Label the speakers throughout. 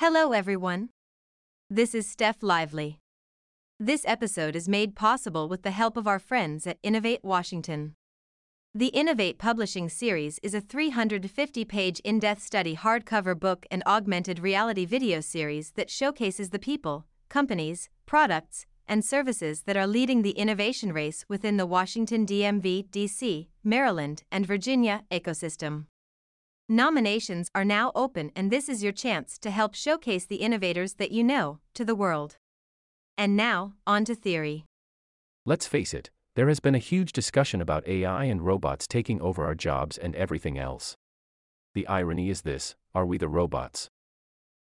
Speaker 1: Hello, everyone. This is Steph Lively. This episode is made possible with the help of our friends at Innovate Washington. The Innovate Publishing Series is a 350 page in depth study hardcover book and augmented reality video series that showcases the people, companies, products, and services that are leading the innovation race within the Washington DMV, DC, Maryland, and Virginia ecosystem. Nominations are now open, and this is your chance to help showcase the innovators that you know to the world. And now, on to theory.
Speaker 2: Let's face it, there has been a huge discussion about AI and robots taking over our jobs and everything else. The irony is this are we the robots?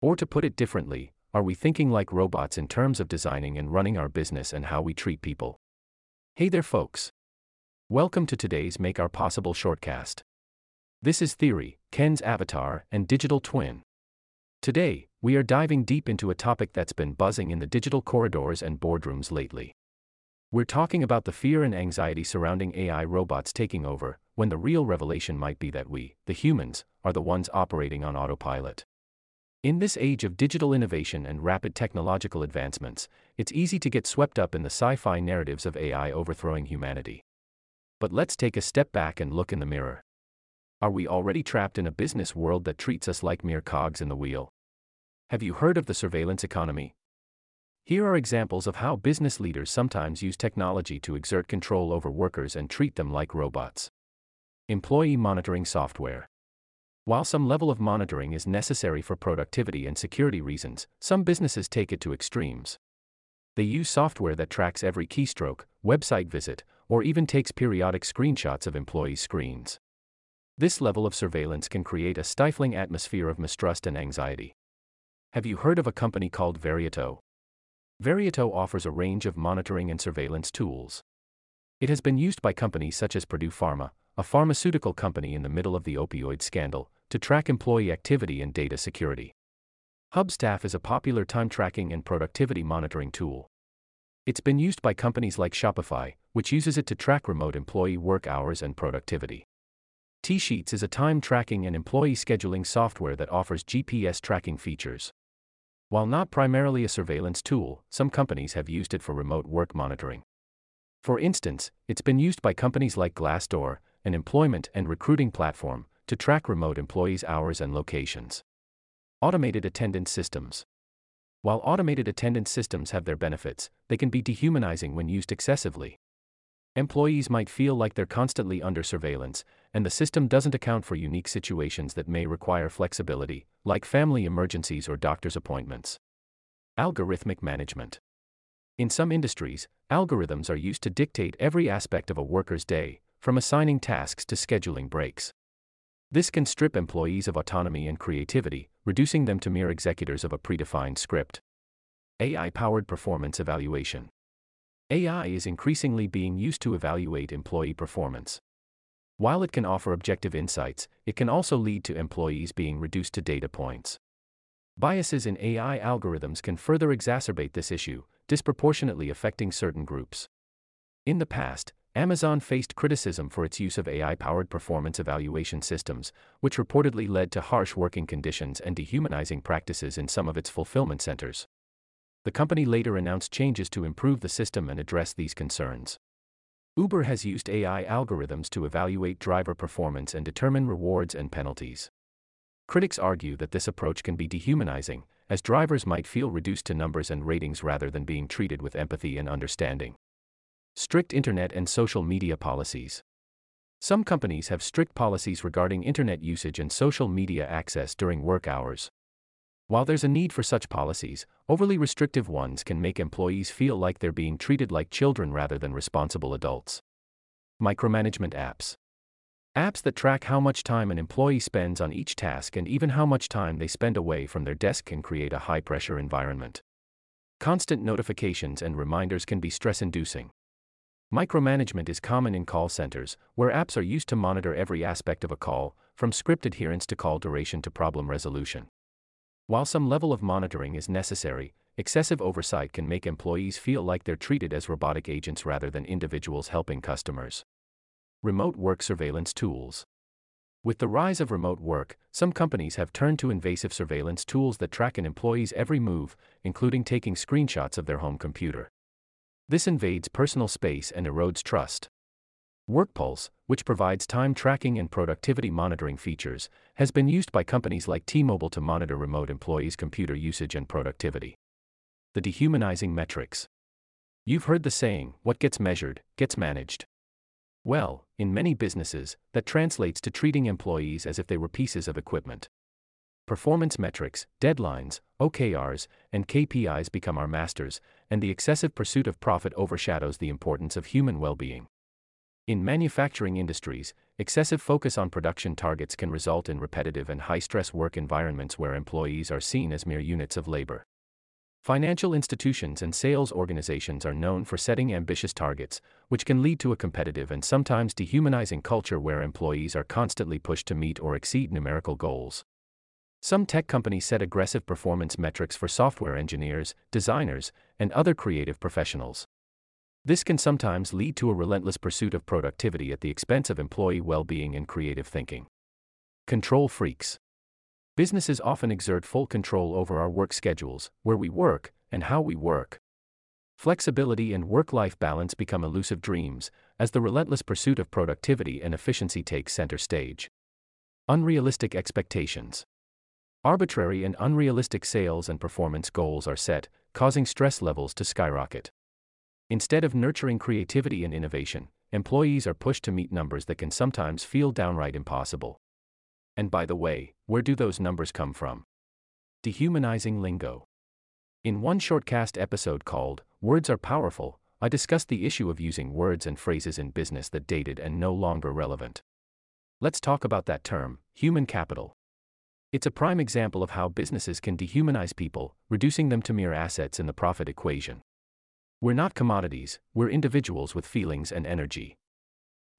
Speaker 2: Or to put it differently, are we thinking like robots in terms of designing and running our business and how we treat people? Hey there, folks. Welcome to today's Make Our Possible shortcast. This is Theory, Ken's avatar and digital twin. Today, we are diving deep into a topic that's been buzzing in the digital corridors and boardrooms lately. We're talking about the fear and anxiety surrounding AI robots taking over, when the real revelation might be that we, the humans, are the ones operating on autopilot. In this age of digital innovation and rapid technological advancements, it's easy to get swept up in the sci fi narratives of AI overthrowing humanity. But let's take a step back and look in the mirror. Are we already trapped in a business world that treats us like mere cogs in the wheel? Have you heard of the surveillance economy? Here are examples of how business leaders sometimes use technology to exert control over workers and treat them like robots. Employee monitoring software. While some level of monitoring is necessary for productivity and security reasons, some businesses take it to extremes. They use software that tracks every keystroke, website visit, or even takes periodic screenshots of employees' screens. This level of surveillance can create a stifling atmosphere of mistrust and anxiety. Have you heard of a company called Veriato? Veriato offers a range of monitoring and surveillance tools. It has been used by companies such as Purdue Pharma, a pharmaceutical company in the middle of the opioid scandal, to track employee activity and data security. Hubstaff is a popular time tracking and productivity monitoring tool. It's been used by companies like Shopify, which uses it to track remote employee work hours and productivity. T-Sheets is a time tracking and employee scheduling software that offers GPS tracking features. While not primarily a surveillance tool, some companies have used it for remote work monitoring. For instance, it's been used by companies like Glassdoor, an employment and recruiting platform, to track remote employees' hours and locations. Automated attendance systems. While automated attendance systems have their benefits, they can be dehumanizing when used excessively. Employees might feel like they're constantly under surveillance, and the system doesn't account for unique situations that may require flexibility, like family emergencies or doctor's appointments. Algorithmic management. In some industries, algorithms are used to dictate every aspect of a worker's day, from assigning tasks to scheduling breaks. This can strip employees of autonomy and creativity, reducing them to mere executors of a predefined script. AI powered performance evaluation. AI is increasingly being used to evaluate employee performance. While it can offer objective insights, it can also lead to employees being reduced to data points. Biases in AI algorithms can further exacerbate this issue, disproportionately affecting certain groups. In the past, Amazon faced criticism for its use of AI powered performance evaluation systems, which reportedly led to harsh working conditions and dehumanizing practices in some of its fulfillment centers. The company later announced changes to improve the system and address these concerns. Uber has used AI algorithms to evaluate driver performance and determine rewards and penalties. Critics argue that this approach can be dehumanizing, as drivers might feel reduced to numbers and ratings rather than being treated with empathy and understanding. Strict Internet and social media policies. Some companies have strict policies regarding Internet usage and social media access during work hours. While there's a need for such policies, overly restrictive ones can make employees feel like they're being treated like children rather than responsible adults. Micromanagement apps. Apps that track how much time an employee spends on each task and even how much time they spend away from their desk can create a high pressure environment. Constant notifications and reminders can be stress inducing. Micromanagement is common in call centers, where apps are used to monitor every aspect of a call, from script adherence to call duration to problem resolution. While some level of monitoring is necessary, excessive oversight can make employees feel like they're treated as robotic agents rather than individuals helping customers. Remote work surveillance tools. With the rise of remote work, some companies have turned to invasive surveillance tools that track an employee's every move, including taking screenshots of their home computer. This invades personal space and erodes trust. WorkPulse, which provides time tracking and productivity monitoring features, has been used by companies like T Mobile to monitor remote employees' computer usage and productivity. The dehumanizing metrics. You've heard the saying, what gets measured, gets managed. Well, in many businesses, that translates to treating employees as if they were pieces of equipment. Performance metrics, deadlines, OKRs, and KPIs become our masters, and the excessive pursuit of profit overshadows the importance of human well being. In manufacturing industries, excessive focus on production targets can result in repetitive and high stress work environments where employees are seen as mere units of labor. Financial institutions and sales organizations are known for setting ambitious targets, which can lead to a competitive and sometimes dehumanizing culture where employees are constantly pushed to meet or exceed numerical goals. Some tech companies set aggressive performance metrics for software engineers, designers, and other creative professionals. This can sometimes lead to a relentless pursuit of productivity at the expense of employee well being and creative thinking. Control freaks. Businesses often exert full control over our work schedules, where we work, and how we work. Flexibility and work life balance become elusive dreams, as the relentless pursuit of productivity and efficiency takes center stage. Unrealistic expectations. Arbitrary and unrealistic sales and performance goals are set, causing stress levels to skyrocket. Instead of nurturing creativity and innovation, employees are pushed to meet numbers that can sometimes feel downright impossible. And by the way, where do those numbers come from? Dehumanizing lingo. In one shortcast episode called Words Are Powerful, I discussed the issue of using words and phrases in business that dated and no longer relevant. Let's talk about that term, human capital. It's a prime example of how businesses can dehumanize people, reducing them to mere assets in the profit equation. We're not commodities, we're individuals with feelings and energy.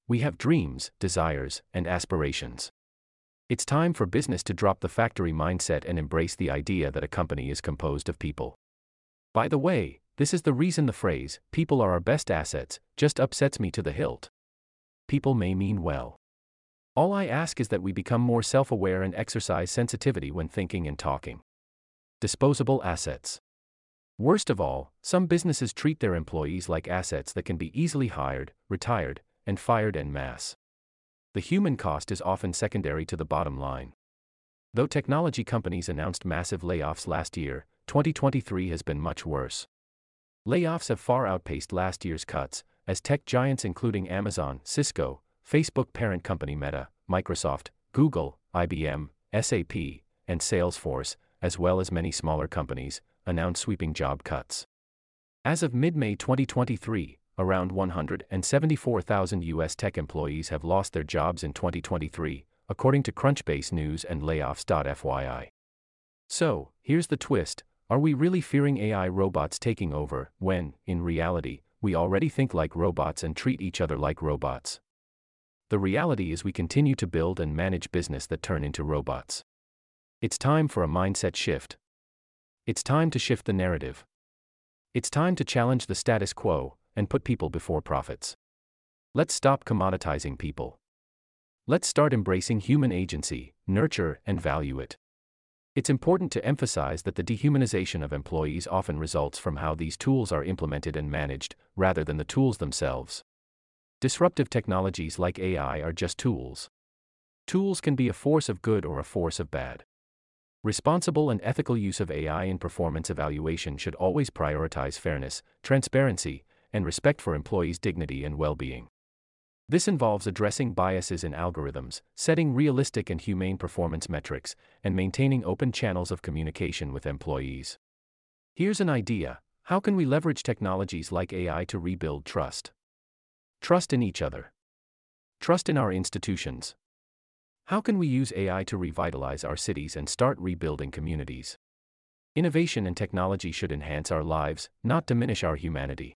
Speaker 2: We have dreams, desires, and aspirations. It's time for business to drop the factory mindset and embrace the idea that a company is composed of people. By the way, this is the reason the phrase, people are our best assets, just upsets me to the hilt. People may mean well. All I ask is that we become more self aware and exercise sensitivity when thinking and talking. Disposable assets. Worst of all, some businesses treat their employees like assets that can be easily hired, retired, and fired en masse the human cost is often secondary to the bottom line. Though technology companies announced massive layoffs last year, 2023 has been much worse. Layoffs have far outpaced last year's cuts, as tech giants including Amazon, Cisco, Facebook parent company Meta, Microsoft, Google, IBM, SAP, and Salesforce, as well as many smaller companies, announced sweeping job cuts. As of mid May 2023, around 174,000 U.S. tech employees have lost their jobs in 2023, according to Crunchbase News and Layoffs.fyi. So, here's the twist are we really fearing AI robots taking over, when, in reality, we already think like robots and treat each other like robots? The reality is we continue to build and manage business that turn into robots. It's time for a mindset shift. It's time to shift the narrative. It's time to challenge the status quo, and put people before profits. Let's stop commoditizing people. Let's start embracing human agency, nurture, and value it. It's important to emphasize that the dehumanization of employees often results from how these tools are implemented and managed, rather than the tools themselves. Disruptive technologies like AI are just tools. Tools can be a force of good or a force of bad. Responsible and ethical use of AI in performance evaluation should always prioritize fairness, transparency, and respect for employees' dignity and well being. This involves addressing biases in algorithms, setting realistic and humane performance metrics, and maintaining open channels of communication with employees. Here's an idea how can we leverage technologies like AI to rebuild trust? Trust in each other. Trust in our institutions. How can we use AI to revitalize our cities and start rebuilding communities? Innovation and technology should enhance our lives, not diminish our humanity.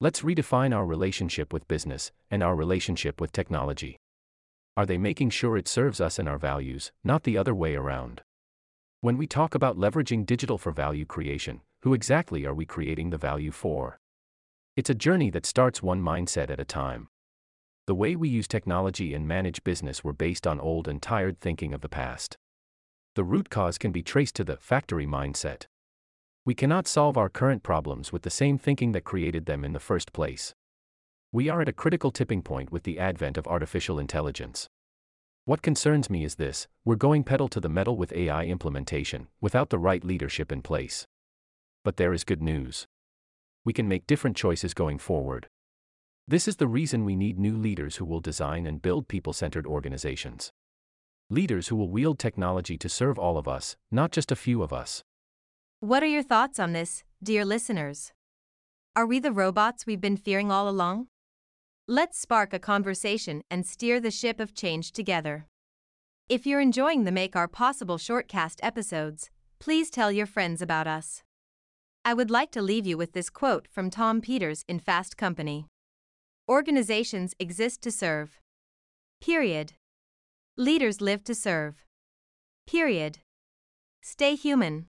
Speaker 2: Let's redefine our relationship with business and our relationship with technology. Are they making sure it serves us and our values, not the other way around? When we talk about leveraging digital for value creation, who exactly are we creating the value for? It's a journey that starts one mindset at a time. The way we use technology and manage business were based on old and tired thinking of the past. The root cause can be traced to the factory mindset. We cannot solve our current problems with the same thinking that created them in the first place. We are at a critical tipping point with the advent of artificial intelligence. What concerns me is this we're going pedal to the metal with AI implementation, without the right leadership in place. But there is good news. We can make different choices going forward. This is the reason we need new leaders who will design and build people centered organizations. Leaders who will wield technology to serve all of us, not just a few of us.
Speaker 1: What are your thoughts on this, dear listeners? Are we the robots we've been fearing all along? Let's spark a conversation and steer the ship of change together. If you're enjoying the Make Our Possible shortcast episodes, please tell your friends about us. I would like to leave you with this quote from Tom Peters in Fast Company Organizations exist to serve. Period. Leaders live to serve. Period. Stay human.